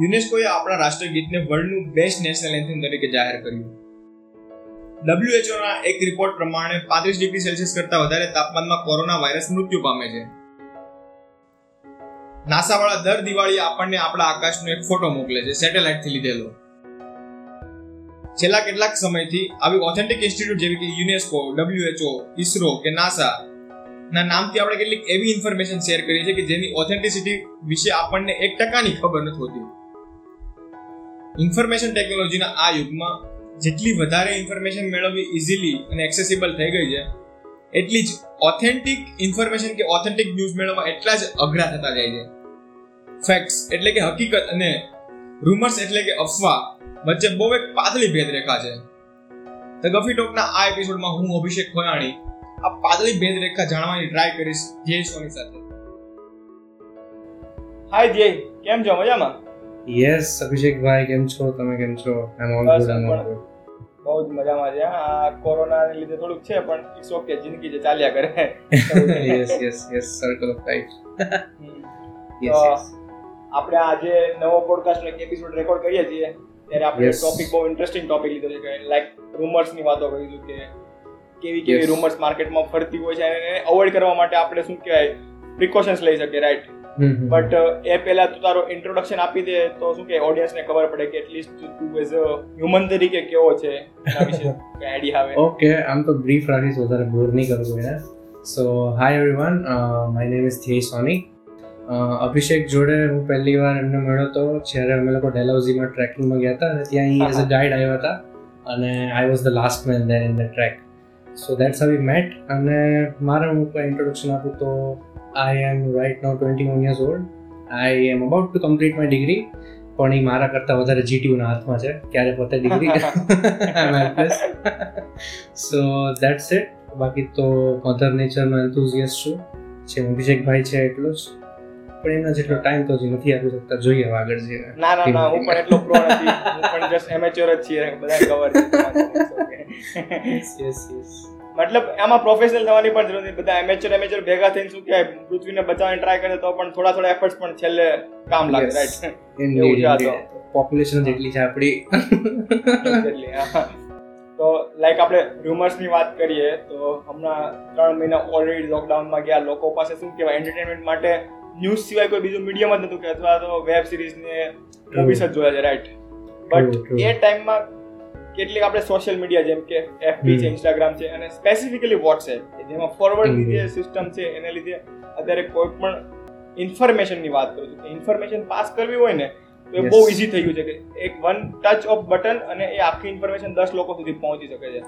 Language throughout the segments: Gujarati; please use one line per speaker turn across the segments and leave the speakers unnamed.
યુનેસ્કોએ આપણા રાષ્ટ્રગીતને વર્લ્ડનું બેસ્ટ નેશનલ એન્થેમ તરીકે જાહેર કર્યું. ડબ્લ્યુએચઓના એક રિપોર્ટ પ્રમાણે પાંત્રીસ ડિગ્રી સેલ્સિયસ કરતા વધારે તાપમાનમાં કોરોના વાયરસ મૃત્યુ પામે છે. નાસાવાળા દર દિવાળીએ આપણને આપણા આકાશનો એક ફોટો મોકલે છે સેટેલાઇટથી લીધેલો. છેલ્લા કેટલાક સમયથી આવી ઓથેન્ટિક ઇન્સ્ટિટ્યૂટ જેવી કે યુનેસ્કો ડબ્લ્યુએચઓ ઇસરો કે નાસા ના નામથી આપણે કેટલીક એવી ઇન્ફોર્મેશન શેર કરી છે કે જેની ઓથેન્ટિસિટી વિશે આપણને એક ટકાની ખબર નથી હોતી. ઇન્ફોર્મેશન ટેકનોલોજીના આ યુગમાં જેટલી વધારે ઇન્ફોર્મેશન મેળવવી ઇઝીલી અને એક્સેસિબલ થઈ ગઈ છે, એટલી જ ઓથેન્ટિક ઇન્ફોર્મેશન કે ઓથેન્ટિક ન્યૂઝ મેળવવા એટલા જ અઘરા થતા જાય છે. ફેક્ટ્સ એટલે કે હકીકત અને રૂમર્સ એટલે કે અફવા વચ્ચે બહુ એક પાતળી ભેદરેખા છે. ધ ગફી ટોકના આ એપિસોડમાં હું અભિષેક ખોયાણી આ પાતળી ભેદરેખા જાણવાની ટ્રાય કરીશ ધ્યેય સોની સાથે. હાય ધ્યેય કેમ છો? મજામાં?
યસ અભિષેકભાઈ કેમ છો? તમે કેમ છો? આઈ એમ ઓલ ગુડ આઈ
પણ- બહુ જ મજામાં છે. હા. કોરોના ને લીધે થોડુંક છે પણ ઇટ્સ ઓકે જિંદગી જે ચાલ્યા કરે.
Yes yes yes circle of life yes
આપણે આજે નવો પોડકાસ્ટ એક એપિસોડ રેકોર્ડ કરીએ છીએ. ત્યારે આપણે ટોપિક બહુ ઇન્ટરેસ્ટિંગ ટોપિક લીધો છે કે લાઈક રૂમર્સની વાતો કરીશું કે કેવી કેવી રૂમર્સ માર્કેટમાં ફરતી હોય છે અને એને અવોઇડ કરવા માટે આપણે શું કહેવાય પ્રિકોશન્સ લઈ શકીએ રાઈટ બટ એ પહેલા તું તારો ઇન્ટ્રોડક્શન આપી દે તો શું કે ઓડિયન્સને ખબર પડે કે એટલીસ્ટ તું એઝ અ હ્યુમન તરીકે કેવો છે એના વિશે કઈ આઈડિયા આવે.
ઓકે આમ તો બ્રીફ રાખીશ વધારે બોર નહીં કરું કોઈને so hi everyone my name is Dhyey Soni Abhishek જોડે હું પહેલી વાર એમને મળ્યો તો જ્યારે અમે લોકો ડેલાઉઝીમાં ટ્રેકિંગમાં ગયા હતા અને ત્યાં એઝ અ ગાઈડ આવ્યા હતા. અને I was the last man there in the track so that's how we met અને મારે હું કોઈ ઇન્ટ્રોડક્શન આપું તો I am right now twenty one years old I am about to complete my degree પણ એ મારા કરતાં વધારે જીટીયુના હાથમાં છે. ક્યારે પોતે ડિગ્રી સો દેટ્સ ઇટ બાકી તો મધર નેચરનો એન્થુઝિયસ છું. જે અભિષેકભાઈ છે એટલો જ. પણ એમના જેટલો ટાઈમ તો હજી નથી આપી શકતા જોઈએ હવે આગળ જઈને
ના ના ના હું પણ એટલો પ્રો નથી. હું પણ જસ્ટ એમેચ્યોર જ છીએ. બધા કવર
યસ યસ
મતલબ એમાં પ્રોફેશનલ થવાની પણ જરૂર નથી. બધા એમેચર એમેચર ભેગા થઈને શું કહેવાય પૃથ્વીને બચાવવાની ટ્રાય કરે તો પણ થોડા થોડા એફર્ટ્સ પણ છેલ્લે કામ લાગે રાઈટ
પોપ્યુલેશન જેટલી છે આપણી.
તો લાઈક આપણે રૂમર્સની વાત કરીએ તો હમણાં ત્રણ મહિના ઓલરેડી લોકડાઉનમાં ગયા. લોકો પાસે શું કહેવાય એન્ટરટેનમેન્ટ માટે ન્યૂઝ સિવાય કોઈ બીજું મીડિયમ જ નતું કે અથવા તો વેબ સિરીઝ ને મૂવીઝ જ જોયા છે રાઈટ બટ. એ ટાઈમમાં કેટલીક આપણે સોશિયલ મીડિયા જેમ કે એફબી છે ઇન્સ્ટાગ્રામ છે અને સ્પેસિફિકલી વોટ્સએપ જેમાં
ફોરવર્ડની
જે સિસ્ટમ છે એને લીધે અત્યારે કોઈ પણ ઇન્ફોર્મેશનની વાત કરું છું. ઇન્ફોર્મેશન પાસ કરવી હોય ને તો એ બહુ ઇઝી થઈ ગયું છે કે એક વન ટચ ઓફ બટન અને એ આખી ઇન્ફોર્મેશન દસ લોકો સુધી પહોંચી શકે છે.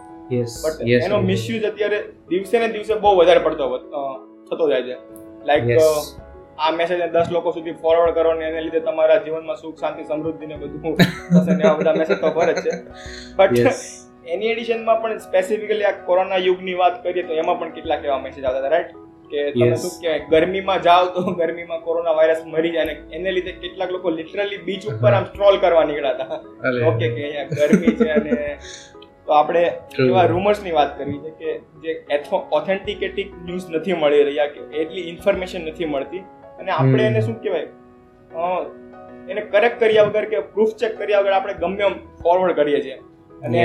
બટ એનો મિસયુઝ અત્યારે દિવસે ને દિવસે બહુ વધારે પડતો થતો જાય છે. લાઈક. આ મેસેજ દસ લોકો સુધી ફોરવર્ડ કરો ને એને લીધે તમારા જીવનમાં સુખ શાંતિ સમૃદ્ધિ ને બધું થશે એવા બધા મેસેજ તો ભર જ છે. બટ એની એડિશનમાં પણ સ્પેસિફિકલી આ કોરોના યુગની વાત કરીએ તો એમાં પણ કેટલાક એવા મેસેજ આવતા હતા રાઈટ કે તમે શું કહેવાય ગરમીમાં જાઓ તો ગરમીમાં કોરોના વાયરસ મરી જાય ને એને લીધે કેટલાક લોકો લિટરલી બીચ ઉપર આમ સ્ટ્રોલ કરવા નીકળ્યા હતા. ઓકે કે અહીંયા ગરમી છે અને તો આપણે એવા રૂમર્સની વાત કરવી છે કે જે ઓથેન્ટિકેટિક ન્યૂઝ નથી મળી રહ્યા કે એટલી ઇન્ફોર્મેશન નથી મળતી. અને આપણે એને શું કહેવાય? એને કરેક્ટ કર્યા વગર કે પ્રૂફ ચેક કર્યા વગર આપણે ગમે એમ ફોરવર્ડ કરીએ છીએ. અને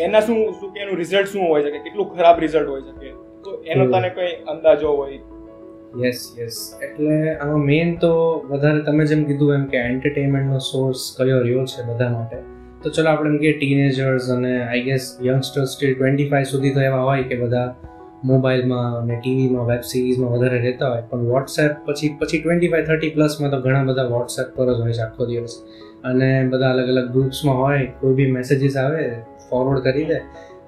એના શું શું કે એનું રિઝલ્ટ શું હોય શકે? કેટલું ખરાબ રિઝલ્ટ હોય શકે? તો એનો તને કોઈ અંદાજો હોય?
યસ યસ એટલે આમાં મેઇન તો વધારે તમે જેમ કીધું એમ કે એન્ટરટેનમેન્ટનો સોર્સ કયો રહ્યો છે બધા માટે તો ચલો આપણે એમ કે ટીનેજર્સ અને I guess youngsters still twenty five સુધી તો એવા હોય કે બધા મોબાઈલમાં અને ટીવીમાં વેબ સિરીઝમાં વધારે રહેતા હોય. પણ વોટ્સએપ પછી પછી ટ્વેન્ટી ફાઈવ થર્ટી પ્લસમાં તો ઘણા બધા વોટ્સએપ પર જ હોય છે આખો દિવસ. અને બધા અલગ અલગ ગ્રુપ્સમાં હોય કોઈ બી મેસેજીસ આવે ફોરવર્ડ કરી દે.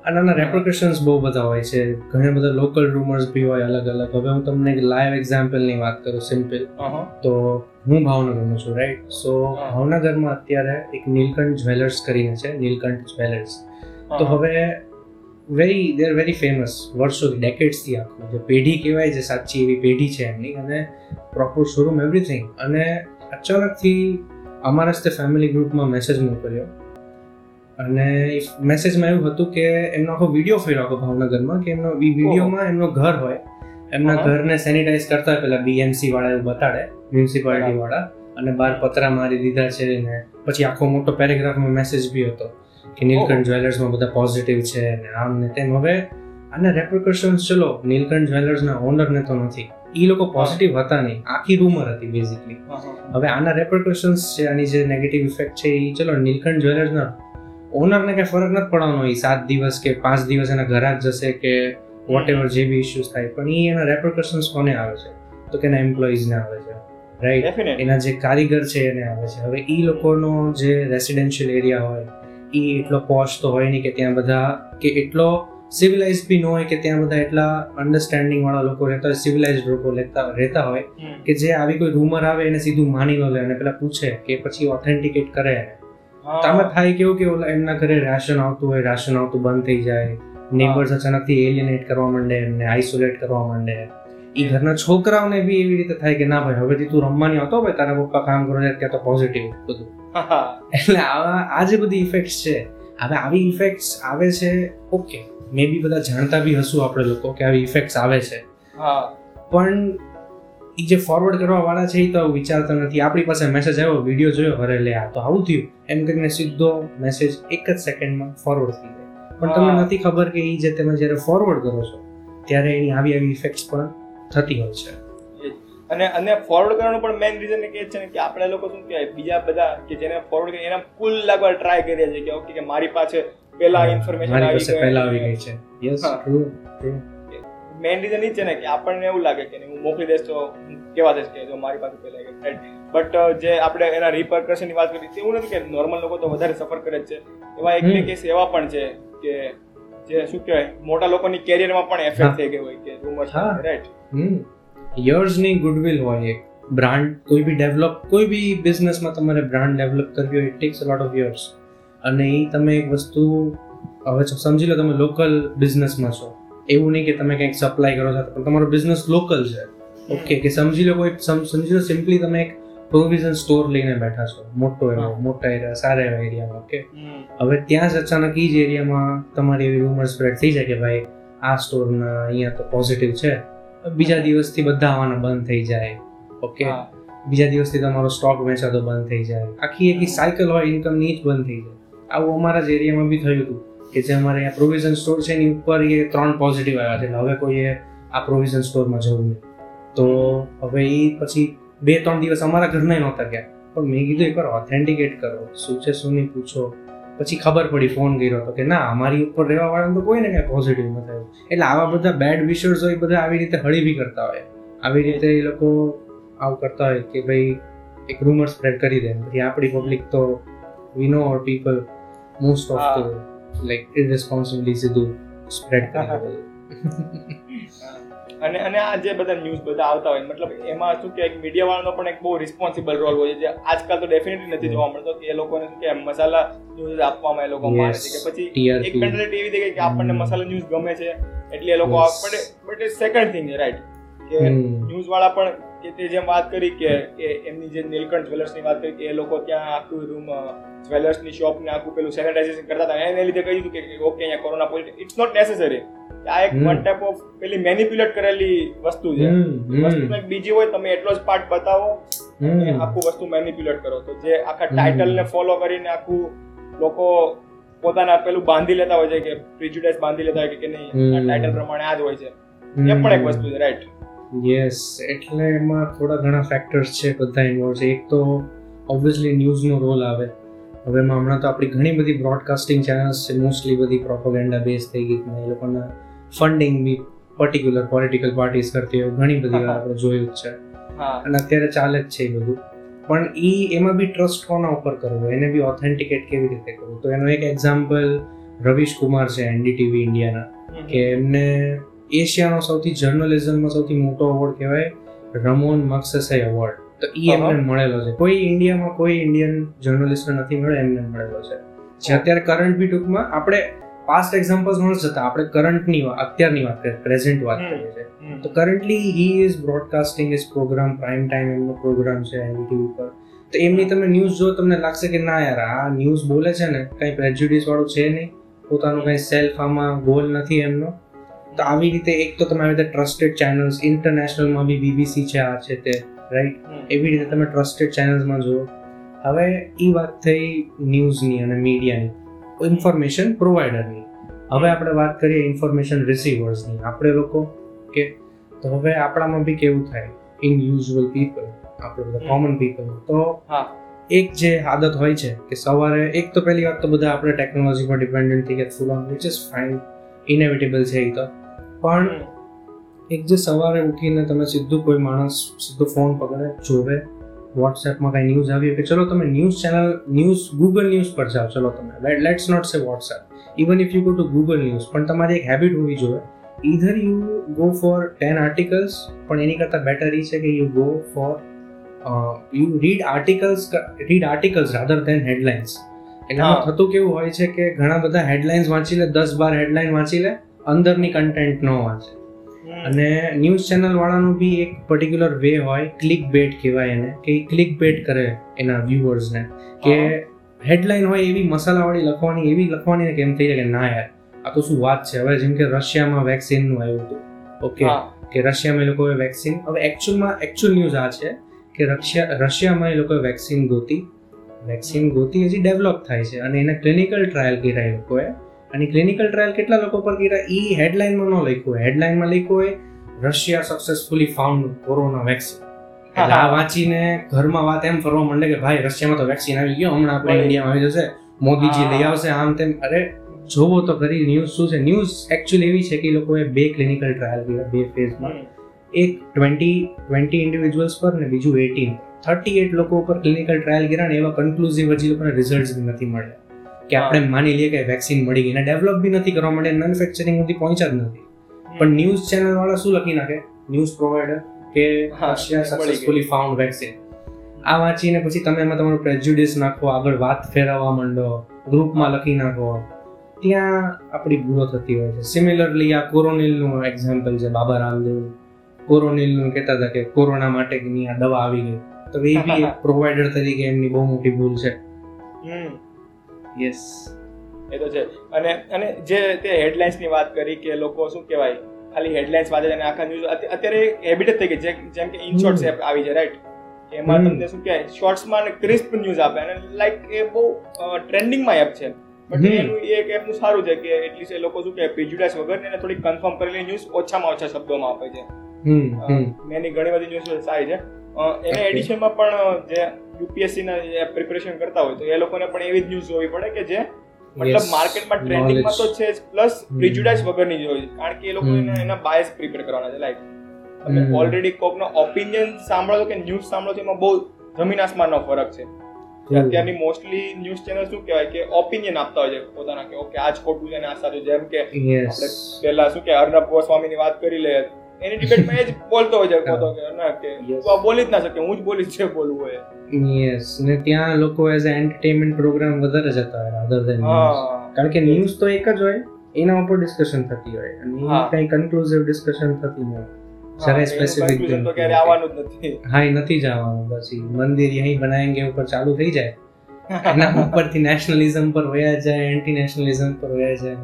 અને આના રેપ્રિકેશન્સ બહુ બધા હોય છે. ઘણા બધા લોકલ રૂમર્સ બી હોય અલગ અલગ. હવે હું તમને એક લાઈવ એક્ઝામ્પલની વાત કરું સિમ્પલ તો હું ભાવનગરનો છું રાઈટ સો ભાવનગરમાં અત્યારે એક નીલકંઠ જ્વેલર્સ કરીને છે નીલકંઠ જ્વેલર્સ. તો હવે very they are very famous વર્ષોથી ડેકેડ્સથી આખું. જે પેઢી કહેવાય છે સાચી એવી પેઢી છે એમની. અને પ્રોપર શોરૂમ એવરીથિંગ અને અચાનકથી અમારા સાથે ફેમિલી ગ્રુપમાં મેસેજ મોકલ્યો. અને મેસેજમાં એવું હતું કે એમનો આખો વીડિયો ફેર આખો ભાવનગરમાં કે એમનો એ વિડીયોમાં એમનો ઘર હોય. એમના ઘરને સેનિટાઈઝ કરતા પેલા બીએમસી વાળા એવું બતાડે મ્યુનિસિપાલિટી વાળા. અને બહાર પતરા મારી દીધા છે ને પછી આખો મોટો પેરેગ્રાફમાં મેસેજ બી હતો. નીલકંઠ જ્વેલર્સમાં બધા પોઝિટિવ છે ને આમ ને તેમ. હવે આના રેપ્રિકોશન્સ ચલો નીલકંઠ જ્વેલર્સના ઓનરને તો નથી. એ લોકો પોઝિટિવ હતા નહીં. આખી રૂમર હતી બેઝિકલી હવે આના રેપ્રિકોશન્સ છે આની જે નેગેટિવ ઇફેક્ટ છે એ ચલો નીલકંઠ જ્વેલર્સના ઓનરને કંઈ ફરક નથી પડવાનો. એ સાત દિવસ કે પાંચ દિવસ એના ઘરાક જશે કે વોટ એવર જે બી ઇશ્યુઝ થાય. પણ એ એના રેપ્રિકોશન્સ કોને આવે છે? તો કે એના એમ્પ્લોઈઝને આવે છે. રાઈટ એના જે કારીગર છે એને આવે છે. હવે એ લોકોનો જે રેસિડેન્શિયલ એરિયા હોય એ એટલો પોશ તો હોય નહીં કે ત્યાં બધા કે એટલો સિવિલાઇઝ બી ન હોય કે ત્યાં બધા એટલા અન્ડરસ્ટેન્ડિંગ વાળા લોકો રહેતા હોય સિવિલાઇઝ લોકો લેતા રહેતા હોય કે જે આવી કોઈ રૂમર આવે એને સીધું માની લો લે અને પેલા પૂછે કે પછી ઓથેન્ટિકેટ કરે. તમે આમાં થાય કેવું કે ઓલા એમના ઘરે રાશન આવતું હોય રાશન આવતું બંધ થઈ જાય. નેબર્સ અચાનકથી એલિયનેટ કરવા માંડે એમને આઇસોલેટ કરવા માંડે. એ ઘરના છોકરાઓને બી એવી રીતે થાય કે ના ભાઈ હવેથી તું રમવાની આવતો ભાઈ તારા પપ્પા કામ કરો ત્યાં તો પોઝિટિવ બધું. એટલે આ જે બધી ઇફેક્ટ્સ છે. હવે આવી ઇફેક્ટ્સ આવે છે ઓકે મે બી બધા જાણતા બી હશું આપણે લોકો કે આવી ઇફેક્ટ્સ આવે છે. પણ એ જે ફોરવર્ડ કરવા વાળા છે એ તો વિચારતા નથી. આપણી પાસે મેસેજ આવ્યો વીડિયો જોયો અરે લે આ તો આવું થયું. એમ કરીને સીધો મેસેજ એક જ સેકન્ડમાં ફોરવર્ડ થઈ જાય. પણ તમને નથી ખબર કે એ જે તમે જ્યારે ફોરવર્ડ કરો છો ત્યારે એની આવી આવી ઇફેક્ટ્સ પણ થતી હોય છે.
અને અને ફોરવર્ડ કરવાનું પણ મેઇન રીઝન એ છે ને કે આપણે લોકો શું કહેવાય બીજા બધા કે જેને ફોરવર્ડ કરી એના કુલ લાગવા ટ્રાય કરીએ છીએ કે ઓકે કે મારી પાસે પેલા ઇન્ફોર્મેશન આવી
પાસે પહેલા આવી ગઈ છે. Yes true true
main reason એ છે ને કે આપણને એવું લાગે કે હું મોકલી દઈશ તો કેવા દઈશ કે જો મારી પાસે પહેલા આવી ગઈ. રાઈટ બટ જે આપણે એના repercussion ની વાત કરી એવું નથી કે નોર્મલ લોકો તો વધારે સફર કરે જ છે. એવા એક બે કેસ એવા પણ છે કે જે શું કહેવાય મોટા લોકોની કેરિયરમાં પણ એફેક્ટ. થઈ ગઈ હોય કે રૂમર. રાઈટ
યર્સની ગુડવિલ હોય એક બ્રાન્ડ કોઈ બી ડેવલપ કોઈ બી બિઝનેસમાં તમારે બ્રાન્ડ ડેવલપ કરવી હોય it takes a lot of years અને એ તમે એક વસ્તુ હવે સમજી લો તમે લોકલ બિઝનેસમાં છો. એવું નહીં કે તમે કંઈક સપ્લાય કરો છો પણ તમારો બિઝનેસ લોકલ છે. ઓકે કે સમજી લો કોઈ સમ- સમજી લો સિમ્પલી તમે એક પ્રોવિઝન સ્ટોર લઈને બેઠા છો મોટો એવો મોટા એરિયા સારા એવા એરિયામાં ઓકે હવે ત્યાં જ અચાનક એ જ એરિયામાં તમારી એવી રૂમર સ્પ્રેડ થઈ જાય કે ભાઈ આ સ્ટોરના અહીંયા તો પોઝિટિવ છે. બીજા દિવસથી બધા આવવાના બંધ થઈ જાય. ઓકે બીજા દિવસથી તમારો સ્ટોક વેચાતો બંધ થઈ જાય. આખી એક સાયકલ હોય ઇન્કમની જ બંધ થઈ જાય. આવું અમારા જ એરિયામાં બી થયું હતું કે જે અમારે અહીંયા પ્રોવિઝન સ્ટોર છે એની ઉપર એ ત્રણ પોઝિટિવ આવ્યા છે. હવે કોઈએ આ પ્રોવિઝન સ્ટોરમાં જવું નહીં. તો હવે એ પછી બે ત્રણ દિવસ અમારા ઘરના નહોતા ગયા. પણ મેં કીધું એકવાર ઓથેન્ટિકેટ કરો. શું છે શું નહીં પૂછો. પછી ખબર પડી ફોન કર્યો તો કે ના અમારી ઉપર રહેવા વાળાને તો કોઈને કઈ પોઝિટિવ ન થયું. એટલે આવા બધા બેડ વિશર્સ હોય બધા આવી રીતે હળી બી કરતા હોય. આવી રીતે એ લોકો આવું કરતા હોય કે ભાઈ એક રૂમર સ્પ્રેડ કરી દે. પછી આપણી પબ્લિક તો we know or people most of like irresponsibly સીધું સ્પ્રેડ કરી.
અને અને આ જે બધા ન્યૂઝ બધા આવતા હોય મતલબ એમાં શું કે મીડિયા વાળાનો પણ એક બહુ રિસ્પોન્સિબલ રોલ હોય છે. જે આજકાલ તો ડેફિનેટલી નથી જોવા મળતો કે એ લોકોને શું કે મસાલા ન્યૂઝ આપવામાં એ લોકો માને છે કે પછી એક મેન્ટાલિટી એવી થઈ કે આપણને મસાલા ન્યૂઝ ગમે છે એટલે એ લોકો
આપણે
but but second thing right કે ન્યૂઝ વાળા પણ કે તે જેમ વાત કરી કે કે એમની જે નીલકંઠ જ્વેલર્સની વાત કરી કે એ લોકો ત્યાં આખું રૂમ જ્વેલર્સની શોપ ને આખું પેલું સેનિટાઇઝેશન કરતા હતા. એને લીધે કહ્યું હતું કે ઓકે અહીંયા corona positive it's not necessary આ એક. વન ટાઈપ ઓફ પેલી મેનિપ્યુલેટ કરેલી વસ્તુ છે. વસ્તુ કંઈક બીજી હોય તમે એટલો જ પાર્ટ બતાવો અને. આખું વસ્તુ મેનિપ્યુલેટ કરો. તો જે આખા ટાઇટલ ને ફોલો કરીને આખું લોકો પોતાના પેલું બાંધી લેતા હોય છે કે પ્રિજ્યુડાઇઝ બાંધી લેતા હોય કે કે નહીં આ ટાઇટલ પ્રમાણે આ જ હોય છે. એ પણ એક વસ્તુ છે રાઈટ
યસ એટલે એમાં થોડા ઘણા ફેક્ટર્સ છે બધા ઇન્વોલ્વ છે. એક તો ઓબ્વિયસલી ન્યૂઝનો રોલ આવે. હવે હમણાં તો આપણી ઘણી બધી બ્રોડકાસ્ટિંગ ચેનલ્સ છે. મોસ્ટલી બધી પ્રોપોગેન્ડા બેઝ થઈ ગઈ એ લોકોના ફંડિંગ બી પર્ટિક્યુલર પોલિટિકલ પાર્ટીઝ કરતી હોય ઘણી બધી વાર આપણે જોયું જ છે. અને અત્યારે ચાલે જ છે એ બધું. પણ એ એમાં બી ટ્રસ્ટ કોના ઉપર કરવો એને બી ઓથેન્ટિકેટ કેવી રીતે કરવું? તો એનો એક એક્ઝામ્પલ રવિશ કુમાર છે એનડીટીવી ઇન્ડિયાના કે એમને એશિયાનો સૌથી જર્નલિઝમમાં સૌથી મોટો એવોર્ડ કહેવાય રમોન મક્સેસે એવોર્ડ તો એ. એમને મળેલો છે. કોઈ ઇન્ડિયામાં કોઈ ઇન્ડિયન જર્નલિસ્ટને નથી મળ્યો એમને મળેલો છે. જે અત્યારે કરંટ બી ટૂંકમાં આપણે પાસ્ટ એક્ઝામ્પલ્સ ન જતા આપણે કરંટની વાત અત્યારની વાત કરીએ પ્રેઝન્ટ વાત કરીએ છીએ. તો currently he is broadcasting is programme prime time એમનો પ્રોગ્રામ છે એનડીટીવી પર તો એમની તમે ન્યૂઝ જો તમને લાગશે કે ના યાર આ ન્યૂઝ બોલે છે ને કંઈ પ્રેજ્યુડિસ વાળું છે નહીં. પોતાનું કંઈ સેલ્ફ આમાં ગોલ નથી એમનો. તો આવી રીતે એક તો તમે આવી રીતે ટ્રસ્ટેડ ચેનલ્સ ઇન્ટરનેશનલમાં બી બીબીસી છે આ છે તે. રાઈટ? એવી રીતે તમે ટ્રસ્ટેડ ચેનલ્સમાં જુઓ. હવે એ વાત થઈ ન્યૂઝની અને મીડિયાની. ઇન્ફોર્મેશન પ્રોવાઈડરની હવે આપણે વાત કરીએ ઇન્ફોર્મેશન રિસીવર્સની આપણે લોકો કે તો હવે આપણામાં બી કેવું થાય? ઇન યુઝુઅલ પીપલ આપણે બધા કોમન પીપલ તો
હા.
એક જે આદત હોય છે કે સવારે એક તો પહેલી વાત તો બધા આપણે ટેકનોલોજી પર ડિપેન્ડન્ટ થઈ ગયા full on which is fine inevitable છે એ તો. પણ. એક જે સવારે ઉઠીને તમે સીધું કોઈ માણસ સીધો ફોન પકડે જોવે વોટ્સએપમાં કાંઈ ન્યૂઝ આવી કે ચલો તમે news channel news Google news પર જાઓ ચલો તમે. Let's not say WhatsApp even if you go to Google news પણ તમારી એક હેબિટ હોવી જોઈએ. Either you go for ten articles પણ એની કરતાં બેટર એ છે કે you go for you read articles read articles rather than headlines એનામાં થતું કેવું હોય છે કે ઘણા બધા હેડલાઇન્સ વાંચી લે દસ બાર હેડલાઇન વાંચી લે અંદરની કન્ટેન્ટ ન વાંચે. અને ન્યૂઝ ચેનલ વાળાનું બી એક પર્ટિક્યુલર વે હોય ક્લિક બેટ કહેવાય એને કે ક્લિક બેટ કરે એના વ્યુઅર્સને કે હેડલાઇન હોય એવી મસાલાવાળી લખવાની એવી લખવાની ને કે થઈ જાય કે ના યાર આ તો શું વાત છે. હવે જેમ કે રશિયામાં વેક્સિનનું આવ્યું હતું. ઓકે કે રશિયામાં એ લોકોએ વેક્સિન હવે એકચ્યુઅલમાં એકચ્યુઅલ ન્યૂઝ આ છે કે રશિયા રશિયામાં એ લોકોએ વેક્સિન ગોતી વેક્સિન ગોતી હજી ડેવલપ થાય છે. અને એને ક્લિનિકલ ટ્રાયલ કર્યા એ લોકોએ. અને ક્લિનિકલ ટ્રાયલ કેટલા લોકો પર કર્યા? એ હેડલાઇનમાં ન લખ્યું હોય. હેડલાઇનમાં લખ્યું હોય Russia successfully found corona vaccine એટલે આ વાંચીને ઘરમાં વાત એમ ફરવા માંડે કે ભાઈ રશિયામાં તો વેક્સિન આવી ગયો હમણાં આપણે. ઇન્ડિયામાં આવી જશે. મોદીજી લઈ આવશે આમ તેમ. અરે જોવો તો ખરી ન્યૂઝ શું છે? ન્યૂઝ એકચ્યુઅલી એવી છે કે એ લોકોએ બે ક્લિનિકલ ટ્રાયલ કર્યા બે ફેઝમાં એક ટ્વેન્ટી ટ્વેન્ટી ઇન્ડિવિજ્યુઅલ્સ પર ને બીજું એટીન થર્ટી એટ લોકો ઉપર ક્લિનિકલ ટ્રાયલ કર્યા ને એવા કન્ક્લુઝિવ હજી લોકોને રિઝલ્ટ નથી મળ્યા. કે આપણે માની લઈએ કે વેક્સિન મળી ગઈ. અને ડેવલપ બી નથી કરવા માટે મેન્યુફેક્ચરિંગ સુધી પહોંચ્યા જ નથી. પણ ન્યૂઝ ચેનલ વાળા શું લખી નાખે? ન્યૂઝ પ્રોવાઈડર કે. સક્સેસફુલી ફાઉન્ડ વેક્સિન આ વાંચીને પછી તમે એમાં તમારું પ્રેજ્યુડિસ નાખો આગળ વાત ફેરવવા માંડો ગ્રુપમાં લખી નાખો. ત્યાં આપણી ભૂલો થતી હોય છે. સિમિલરલી આ કોરોનિલનું એક્ઝામ્પલ છે બાબા રામદેવ. કોરોનિલનું કહેતા હતા કે કોરોના માટેની આ દવા આવી ગઈ. તો એ બી પ્રોવાઈડર તરીકે એમની બહુ મોટી ભૂલ છે.
હમ.
યસ
એ તો છે. અને અને જે તે હેડલાઇન્સની વાત કરી કે લોકો શું કહેવાય ખાલી હેડલાઇન્સ વાંચે અને આખા ન્યૂઝ અત્યારે હેબિટ જ થઈ ગઈ છે. જેમ કે ઇનશોર્ટ્સ. એપ આવી છે રાઈટ એમાં તમને શું કહેવાય શોર્ટ્સમાં માં ક્રિસ્પ ન્યૂઝ આપે. અને લાઈક એ બહુ ટ્રેન્ડિંગમાં એપ છે. બટ એનું એક એપનું સારું છે કે એટલીસ્ટ એ લોકો શું કહેવાય પ્રિજુડાઇસ વગર એને થોડી કન્ફર્મ કરેલી ન્યૂઝ ઓછામાં ઓછા શબ્દોમાં આપે છે. એની ઘણી બધી ન્યૂઝ સારી છે. એને એડિશનમાં પણ જે યુપીએસસી ના પ્રિપેરેશન કરતા હોય તો એ લોકોને પણ એવી જ ન્યૂઝ જોવી પડે કે જે મતલબ માર્કેટમાં ટ્રેન્ડિંગમાં તો છે પ્લસ
હમ.
પ્રિજુડાઇસ વગરની જોઈએ કારણ કે એ લોકો એના બાયસ પ્રિપેર કરવાના છે લાઈક તમે. ઓલરેડી કોકનો ઓપિનિયન સાંભળો કે ન્યૂઝ સાંભળો છો એમાં બહુ જમીન આસમાનનો ફરક છે. અત્યારની મોસ્ટલી ન્યૂઝ ચેનલ શું કહેવાય કે ઓપિનિયન આપતા હોય છે પોતાના કે ઓકે આ જ ખોટું છે ને આ સાચું જેમ કે આપણે પહેલા શું કે અર્ણબ ગોસ્વામીની વાત કરી લે એની ડિબેટમાં એ જ બોલતો હોય છે પોતો કે ના કે તું બોલી જ ના શકે હું જ બોલી છે બોલવું હોય
યસ ને ત્યાં લોકો એઝ અ એન્ટરટેનમેન્ટ પ્રોગ્રામ વધારે જતા હોય અધર
ધેન
કારણ કે ન્યૂઝ તો એક જ હોય એના ઉપર ડિસ્કશન થતી હોય અને કઈ કન્ક્લુઝિવ ડિસ્કશન થતી હોય જરાય સ્પેસિફિક
તો ક્યારે આવવાનું જ નથી.
હા એ નથી જવાનું પછી મંદિર યહીં બનાએંગે ઉપર ચાલુ થઈ જાય. એના ઉપરથી નેશનલિઝમ પર વયા જાય એન્ટી નેશનલિઝમ પર વયા જાય.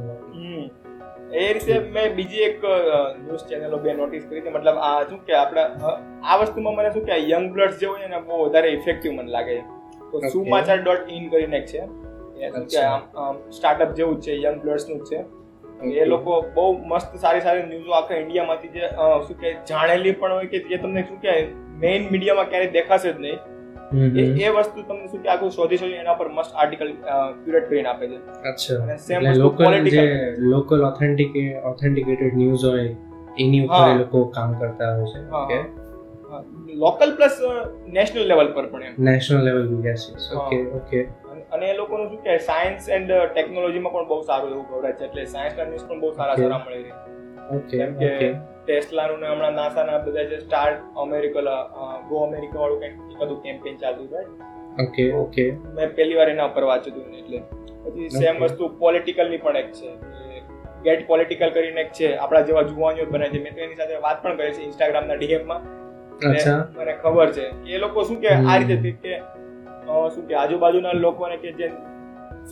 એ રીતે મેં બીજી એક ન્યૂઝ ચેનલો બે નોટિસ કરી હતી. મતલબ આ શું કે આપણા આ વસ્તુમાં મને શું કે યંગ બ્લડ્સ જે હોય ને બહુ વધારે ઇફેક્ટિવ મને લાગે છે. તો. સુમાચાર ડોટ ઇન કરીને એક છે. શું કે આમ સ્ટાર્ટઅપ જેવું જ છે યંગ બ્લડ્સનું જ છે. એ લોકો બહુ મસ્ત સારી સારી ન્યૂઝો આખા ઇન્ડિયામાંથી જે શું કે જાણેલી પણ હોય કે જે તમને શું કે મેઇન મીડિયામાં ક્યારેય દેખાશે જ નહીં. એ વસ્તુ તમને શું કે આખું શોધી શોધી એના પર મસ્ત આર્ટિકલ ક્યુરેટ કરીને આપે છે.
અચ્છા.
અને સેમ
લોકલ જે લોકલ ઓથેન્ટિક ઓથેન્ટિકેટેડ ન્યૂઝ હોય એની ઉપર એ લોકો કામ કરતા હોય છે. Okay.
Local plus national level પર પણ એમ.
નેશનલ લેવલ બી યસ ઓકે ઓકે.
અને- એ લોકોનું શું કે સાયન્સ એન્ડ ટેકનોલોજીમાં પણ બહુ સારું એવું કવરેજ છે. એટલે સાયન્સ ન્યૂઝ પણ બહુ સારા સારા મળી રહે.
Okay okay.
ટેસ્લાનું ને હમણાં નાસાના બધા જે સ્ટાર અમેરિકા ગો અમેરિકા વાળું કંઈક બધું કેમ્પેન ચાલતું થાય
ઓકે ઓકે
મેં પહેલી વાર એના ઉપર વાંચ્યું હતું એટલે. પછી સેમ. વસ્તુ પોલિટિકલની પણ એક છે. ગેટ પોલિટિકલ કરીને એક છે. આપણા જેવા જુવાનીઓ બને છે. મેં તો એની સાથે વાત પણ કરી છે ઇન્સ્ટાગ્રામના ડીએમમાં મને ખબર છે કે એ લોકો શું કે આ રીતે કે શું કે આજુબાજુના લોકોને કે જે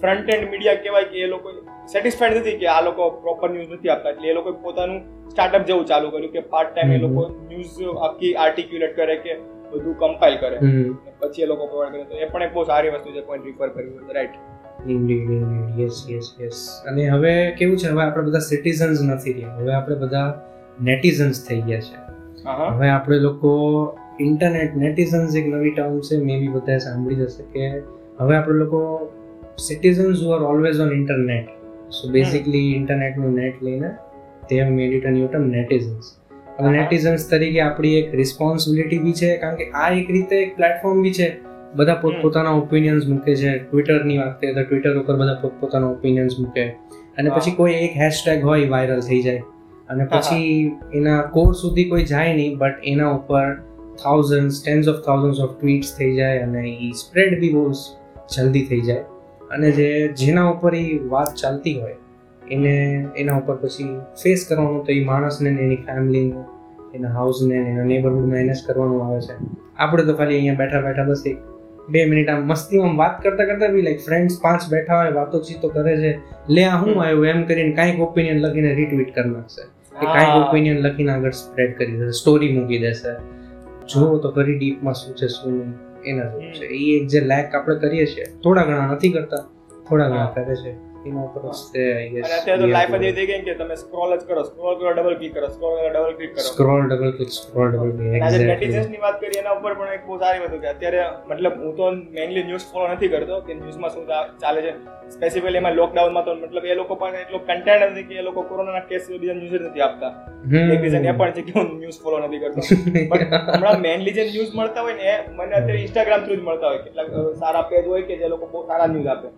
ફ્રન્ટ એન્ડ મીડિયા કહેવાય કે એ લોકો સેટિસ્ફાઈડ નથી કે આ લોકો પ્રોપર ન્યૂઝ નથી આપતા. એટલે એ લોકોએ પોતાનું સ્ટાર્ટઅપ જેવું ચાલુ કર્યું કે પાર્ટ ટાઈમ એ લોકો ન્યૂઝ આખી આર્ટિક્યુલેટ કરે કે બધું કમ્પાઇલ કરે. પછી એ લોકો પ્રોવાઈડ કરે. તો એ પણ એક બહુ સારી વસ્તુ છે પોઈન્ટ રિફર કરવી હોય right
indeed indeed yes yes yes અને હવે કેવું છે હવે આપણે બધા સિટીઝન્સ નથી રહ્યા. હવે આપણે બધા નેટિઝન્સ થઈ ગયા છે. હવે આપણે લોકો ઇન્ટરનેટ નેટિઝન્સ એક નવી ટર્મ છે મે બી બધાએ સાંભળી જશે કે હવે આપણે લોકો citizens who are always on internet so basically ઇન્ટરનેટનું નેટ લઈને made it a new term netizens હવે નેટિઝન્સ તરીકે આપણી એક રિસ્પોન્સિબિલિટી બી છે કારણ કે આ એક રીતે એક પ્લેટફોર્મ બી છે. બધા પોતપોતાના ઓપિનિયન્સ મૂકે છે. ટ્વિટરની વાત કરીએ તો ટ્વિટર ઉપર બધા પોતપોતાના ઓપિનિયન્સ મૂકે. અને પછી કોઈ એક હેશટેગ હોય વાયરલ થઈ જાય. અને પછી એના કોર સુધી કોઈ જાય નહીં બટ એના ઉપર thousand tens of thousand of tweets થઈ જાય અને એ સ્પ્રેડ બી બહુ જલ્દી થઈ જાય. અને જે જેના ઉપર એ વાત ચાલતી હોય એને એના ઉપર પછી ફેસ કરવાનું તો એ માણસને ને એની ફેમિલીને એના હાઉસને એના નેબરહુડમાં એને જ કરવાનું આવે છે. આપણે તો ખાલી અહીંયા બેઠા બેઠા બસ એક બે મિનિટ આમ મસ્તીમાં વાત કરતા કરતા બી લાઈક ફ્રેન્ડ્સ પાંચ બેઠા હોય વાતો ચીતો કરે છે લે આ હું આવ્યું? એમ કરીને કાંઈક ઓપિનિયન લખીને રીટ્વીટ કરી નાખશે. કે કાંઈક ઓપિનિયન લખીને આગળ સ્પ્રેડ કરી દેશે સ્ટોરી મૂકી દેશે. જુઓ તો ફરી ડીપમાં શું છે શું નહીં. એના જેવું છે. એ એક જે લેક આપણે કરીએ છીએ થોડા ઘણા નથી કરતા થોડા ઘણા કરે છે. એના ઉપર છે
અને અત્યારે તો લાઈફ જ એવી થઈ ગઈ કે તમે સ્ક્રોલ જ કરો. સ્ક્રોલ કરો ડબલ ક્લિક કરો. સ્ક્રોલ કરો ડબલ ક્લિક કરો.
Scroll double click scroll double click
આજે
એક્ઝેક્ટલી
ની વાત કરી એના ઉપર પણ એક બહુ સારી વસ્તુ કે અત્યારે મતલબ હું તો મેઇનલી ન્યૂઝ ફોલો નથી કરતો કે ન્યૂઝમાં શું ચાલે છે. સ્પેસિફિકલી એમાં લોકડાઉનમાં તો મતલબ એ લોકો પાસે એટલો કન્ટેન્ટ નથી કે એ લોકો કોરોનાના કેસ બીજા ન્યૂઝ નથી આપતા. એક રીઝન એ પણ છે કે હું ન્યૂઝ ફોલો નથી કરતો. પણ હમણાં મેઇનલી જે ન્યૂઝ મળતા હોય ને મને અત્યારે ઇન્સ્ટાગ્રામ થ્રુ જ મળતા હોય. કેટલાક સારા પેજ હોય કે જે લોકો બહુ સારા ન્યૂઝ આપે.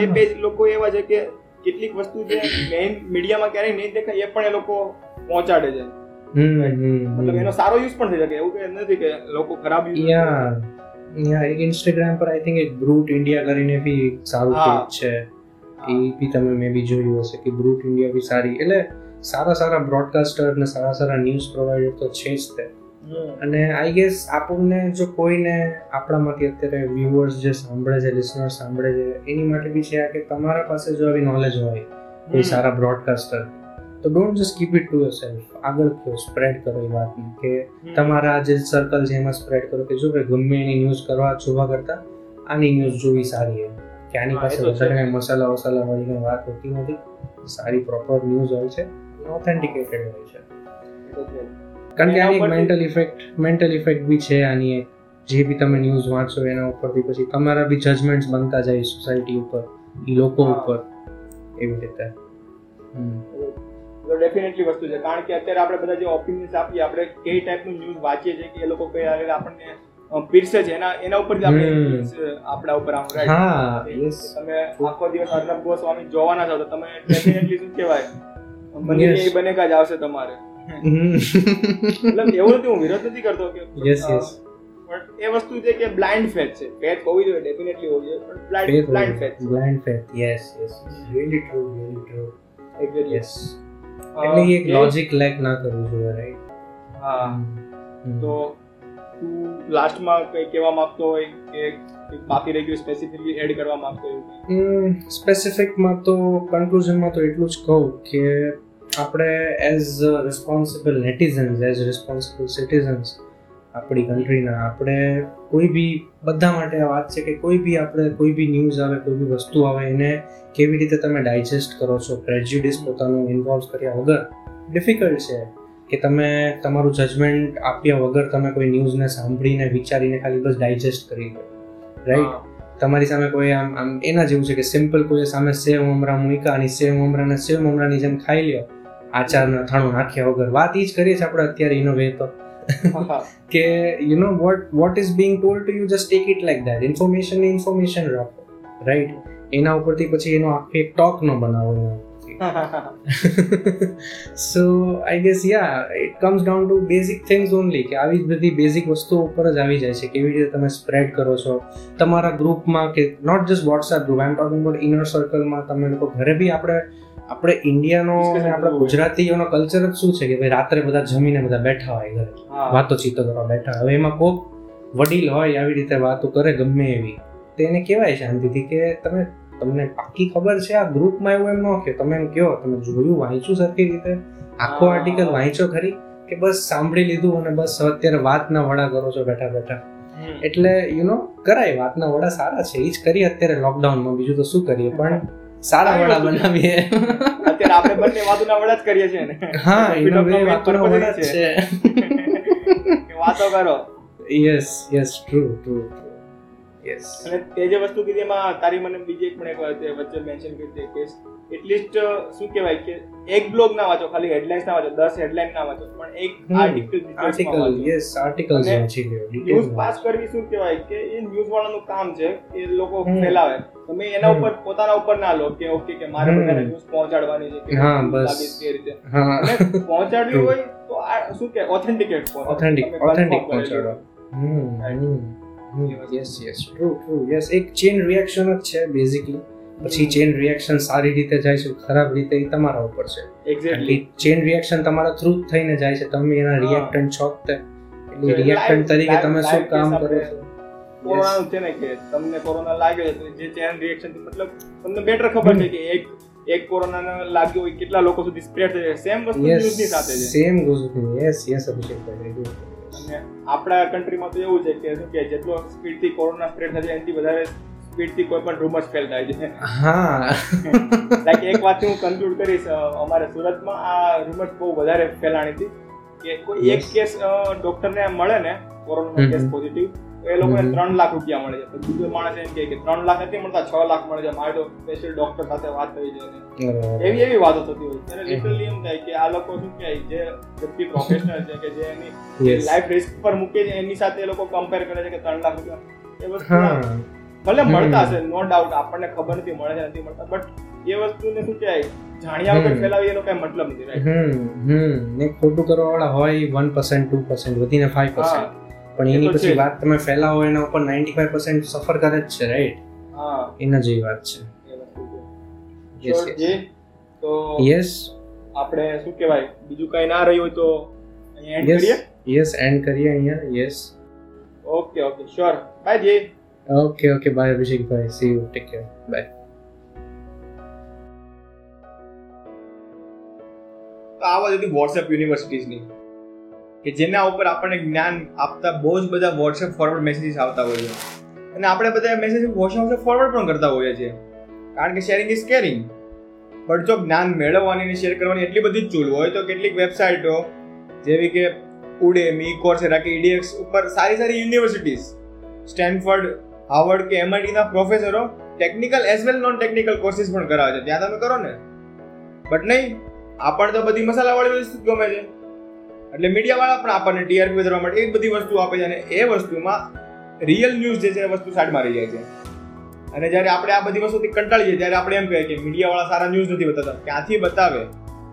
એ પેજ લોકો એવા છે કે કેટલીક વસ્તુ જે મેઇન મીડિયામાં ક્યારેય નહીં દેખાય એ પણ એ લોકો પહોંચાડે છે. મતલબ એનો સારો યુઝ પણ થઈ શકે એવું કે નથી કે લોકો ખરાબ યુઝ
ઇન્સ્ટાગ્રામ પર આઈ થિંક એક બ્રૂટ ઇન્ડિયા કરીને બી સારું પેજ છે. એ બી તમે મે બી જોયું હશે કે બ્રૂટ ઇન્ડિયા બી સારી એટલે સારા સારા બ્રોડકાસ્ટર ને સારા સારા ન્યૂઝ પ્રોવાઈડર તો છે જ તે. અને આઈ ગેસ આપણને જો કોઈને આપણામાંથી અત્યારે વ્યુઅર્સ જે સાંભળે છે લિસનર સાંભળે છે એની માટે બી છે આ કે તમારા પાસે જો આવી નોલેજ હોય કોઈ સારા બ્રોડકાસ્ટર તો don't just keep it to yourself આગળ કયો સ્પ્રેડ કરો એ વાતને કે તમારા જે સર્કલ છે એમાં સ્પ્રેડ કરો કે જો કે ગમે એની ન્યૂઝ કરવા જોવા કરતા આની ન્યૂઝ જોવી સારી એમ. કે આની પાસે. વધારે મસાલા વસાલા વાળી વાત હોતી નથી સારી પ્રોપર ન્યૂઝ હોય છે ઓથેન્ટિકેટેડ હોય છે. કારણ કે આની મેન્ટલ ઇફેક્ટ મેન્ટલ ઇફેક્ટ બી છે આની જે બી તમે ન્યૂઝ વાંચો એના ઉપરથી પછી તમારા બી જજમેન્ટ્સ બનતા જાય સોસાયટી ઉપર લોકો ઉપર. એવી રીતે. તો
ડેફિનેટલી વસ્તુ છે. કારણ કે અત્યારે આપણે બધા જે ઓપિનિયન્સ આપીએ આપણે કઈ ટાઈપનું ન્યૂઝ વાંચીએ છીએ કે એ લોકો કઈ આપણને પીરસે છે. એના એના ઉપર આપણે આપણા ઉપર આમ?
હા
તમે આખો દિવસ અર્નબ ગોસ્વામી જોવાના છો તો તમે ડેફિનેટલી શું કહેવાય. એ બનેકા જ આવશે તમારે. મતલબ એવું નથી હું વિરોધ નથી કરતો કે યસ
યસ
પણ એ વસ્તુ છે કે બ્લાઇન્ડ ફેથ છે. ફેથ હોવી જોઈએ ડેફિનેટલી હોવી જોઈએ પણ blind
Faith
blind. Faith
blind faith yes yes really true really true
exactly
yes એટલે એક લોજિક લેક ના કરવું જોઈએ રાઈટ
હા. તો તું લાસ્ટમાં કંઈ કહેવા માંગતો હોય કે બાકી રહી ગયું સ્પેસિફિકલી એડ કરવા માંગતો હોય?
સ્પેસિફિકમાં તો કન્ક્લુઝનમાં તો એટલું જ કહું કે આપણે as responsible netizens as responsible citizens આપણી કન્ટ્રીના આપણે કોઈ બી બધા માટે આ વાત છે કે કોઈ બી આપણે કોઈ બી ન્યૂઝ આવે કોઈ બી વસ્તુ આવે એને કેવી રીતે તમે ડાયજેસ્ટ કરો છો પ્રેજ્યુડિસ પોતાનું ઇન્વોલ્વ કર્યા વગર? ડિફિકલ્ટ છે કે તમે તમારું જજમેન્ટ આપ્યા વગર તમે કોઈ ન્યૂઝને સાંભળીને વિચારીને ખાલી બસ ડાયજેસ્ટ કરી લો. રાઈટ તમારી સામે કોઈ આમ આમ એના જેવું છે કે સિમ્પલ કોઈ સામે સેવ મમરા મૂક્યા અને સેવ મમરાને સેવ મમરાની જેમ ખાઈ લ્યો. આચારના થાણું નાખ્યા વગર. વાત એ જ કરીએ છીએ આપણે અત્યારે એનો વે તો. કે you know what what is being told to you just take it like that information information રાખો. રાઈટ એના ઉપરથી પછી એનો આખી એક ટોક નો બનાવો so I guess yeah it comes down to basic things only કે આવી જ બધી બેઝિક વસ્તુઓ ઉપર જ આવી જાય છે. કેવી રીતે તમે સ્પ્રેડ કરો છો? તમારા ગ્રુપમાં કે not just WhatsApp group I am talking about inner સર્કલમાં તમે લોકો ઘરે બી આપણે આપણે ઇન્ડિયાનો આપણા ગુજરાતીઓનો કલ્ચર જ શું છે કે ભાઈ રાત્રે બધા જમીને બધા બેઠા હોય ઘરે. વાતો ચીતો કરવા બેઠા હવે એમાં કોક વડીલ હોય આવી રીતે વાતો કરે ગમે એવી. તો એને કહેવાય શાંતિથી કે તમે તમને પાકી ખબર છે આ ગ્રુપમાં એવું એમ ન કે તમે એમ કહો તમે જોયું વાંચ્યું સરખી રીતે? આખો આર્ટિકલ વાંચો ખરી? કે બસ સાંભળી લીધું અને બસ અત્યારે વાતના વડા કરો છો બેઠા બેઠા. એટલે યુ નો કરાય વાતના વડા સારા છે. એ જ કરીએ અત્યારે લોકડાઉનમાં બીજું તો શું કરીએ? પણ સારા વડા બનાવીએ.
અત્યારે આપણે બંને વાતોના વડા જ કરીએ છીએ ને.
હા એનો બે વાતોનો વડા છે.
કે વાતો કરો.
Yes yes true true yes
અને તે જે વસ્તુ કીધી એમાં તારી મને બીજી એક પણ એક વાત વચ્ચે મેન્શન કરી હતી કે એટલીસ્ટ શું કહેવાય કે એક બ્લોગ ના વાંચો ખાલી હેડલાઇન્સ ના વાંચો દસ હેડલાઇન ના વાંચો પણ એક
હમ.
આર્ટિકલ
આર્ટિકલ યસ આર્ટિકલ વાંચી. લ્યો
ન્યૂઝ પાસ કરવી શું કહેવાય કે એ ન્યૂઝ વાળાનું કામ છે કે લોકો
હમ.
ફેલાવે. તમે એના ઉપર પોતાના ઉપર ના લો કે ઓકે કે મારે બધાને ન્યૂઝ પહોંચાડવાની છે કે
હા, બસ.
કે રીતે.
હા.
પહોંચાડવી હોય તો આ શું કે ઓથેન્ટિકેટ
ઓથેન્ટિક ઓથેન્ટિક પહોંચાડો. Yes yes true true yes એક ચેન રિએક્શન જ છે બેઝિકલી પછી. ચેન રિએક્શન સારી રીતે જાય છે ખરાબ રીતે એ તમારા ઉપર છે.
એક્ઝેક્ટલી
ચેન રિએક્શન તમારા થ્રુ થઈને જાય છે. તમે એના રિએક્ટન્ટ છો તે. એટલે રિએક્ટન્ટ તરીકે તમે શું કામ કરો છો?
કોરોનાનું છે ને કે તમને કોરોના લાગ્યો છે જે ચેન રિએક્શન મતલબ તમને બેટર ખબર છે કે એક એક કોરોના લાગ્યો હોય કેટલા લોકો સુધી સ્પ્રેડ થઈ જાય. સેમ વસ્તુ ન્યૂઝની સાથે છે.
સેમ વસ્તુ યસ યસ અભિષેક અભિષેકભાઈ
અને આપણા કન્ટ્રીમાં તો એવું છે કે શું કે જેટલો સ્પીડથી કોરોના સ્પ્રેડ થાય છે એનાથી વધારે સ્પીડથી કોઈ પણ રૂમર્સ ફેલ થાય છે.
હા.
લાઈક એક વાત હું કન્ક્લુડ કરીશ અમારે સુરતમાં આ રૂમર્સ બહુ વધારે ફેલાણી હતી કે કોઈ એક. કેસ ડોક્ટરને મળે ને કોરોનાનો કેસ પોઝિટિવ તો એ લોકોને ત્રણ લાખ રૂપિયા મળે છે. તો બીજો માણસ એમ કે ત્રણ લાખ નથી મળતા છ લાખ મળે છે. મારે તો સ્પેશિયલ ડોક્ટર સાથે વાત થઈ છે એવી એવી વાતો થતી હોય ત્યારે લિટરલી એમ થાય કે આ લોકો શું કહેવાય જે વ્યક્તિ પ્રોફેશનલ છે કે જે એની લાઈફ રિસ્ક પર મૂકે છે એની સાથે એ લોકો કમ્પેર કરે છે કે ત્રણ લાખ રૂપિયા એ વસ્તુ ભલે મળતા. હશે નો ડાઉટ આપણને ખબર નથી મળે છે નથી મળતા બટ એ વસ્તુને શું કહેવાય જાણ્યા વગર ફેલાવી એનો કઈ મતલબ નથી રાઈટ
હમ હમ. ને ખોટું કરવા વાળા હોય વન પર્સન્ટ ટુ પર્સન્ટ વધીને ફાઈવ
હા.
પર્સન્ટ પણ એની પછી વાત તમે ફેલાવો એના ઉપર નાઇન્ટી ફાઈવ પર્સન્ટ સફર કરે જ છે રાઈટ
હા.
એના જેવી વાત છે. યસ
તો
યસ
આપણે શું કહેવાય? બીજું કઈ ના રહ્યું હોય તો અહીંયા
એન્ડ
કરીએ?
યસ એન્ડ કરીએ અહીંયા. Yes
okay okay sure bye જે
okay okay bye Abhishekbhai see you take care bye
તો આ હતી વોટ્સએપ યુનિવર્સિટીઝની કે જેના ઉપર આપણને જ્ઞાન આપતા બહુ જ બધા વોટ્સએપ ફોરવર્ડ મેસેજીસ આવતા હોય છે. અને આપણે બધા મેસેજ વોટ્સએપ ફોરવર્ડ પણ કરતા હોઈએ છીએ. કારણ કે શેરિંગ ઇઝ કેરિંગ પણ જો જ્ઞાન મેળવવાની અને શેર કરવાની એટલી બધી જ ચૂલ હોય તો કેટલીક વેબસાઇટો જેવી કે ઉડેમી કોર્સેરા કે ઈડીએક્સ ઉપર સારી સારી યુનિવર્સિટીઝ સ્ટેનફર્ડ હાર્વર્ડ કે એમઆઈટીના પ્રોફેસરો technical as well non technical courses પણ કરાવે છે. ત્યાં તમે કરો ને. બટ નહીં, આપણને તો બધી મસાલાવાળી વસ્તુ ગમે છે. એટલે મીડિયાવાળા પણ આપણને ટીઆરપી વધારવા માટે એ બધી વસ્તુ આપે છે અને એ વસ્તુમાં રિયલ ન્યૂઝ જે છે એ વસ્તુ સાઈડમાં રહી જાય છે. અને જ્યારે આપણે આ બધી વસ્તુથી કંટાળી જઈએ ત્યારે આપણે એમ કહીએ કે મીડિયાવાળા સારા ન્યૂઝ નથી બતાવતા. ક્યાંથી બતાવે?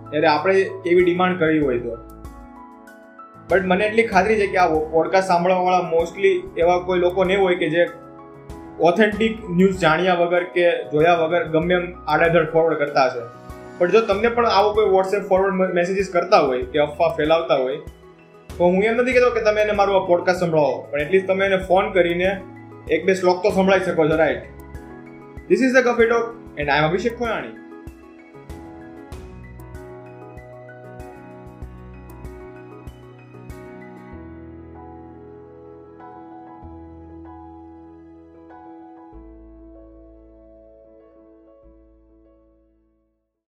ત્યારે આપણે એવી ડિમાન્ડ કરવી હોય તો. બટ મને એટલી ખાતરી છે કે આ પોડકાસ્ટ સાંભળવાવાળા મોસ્ટલી એવા કોઈ લોકો નહીં હોય કે જે ઓથેન્ટિક ન્યૂઝ જાણ્યા વગર કે જોયા વગર ગમે એમ આડેધડ ફોરવર્ડ કરતા હશે. પણ જો તમને પણ આવો કોઈ વોટ્સએપ ફોરવર્ડ મેસેજીસ કરતા હોય, કે અફવા ફેલાવતા હોય, તો હું એમ નથી કહેતો કે તમે એને મારું આ પોડકાસ્ટ સંભળાવો. પણ એટલીસ્ટ તમે એને ફોન કરીને એક બે શ્લોક તો સંભળાઈ શકો છો right this is the coffee talk and I am Abhishek Khoyani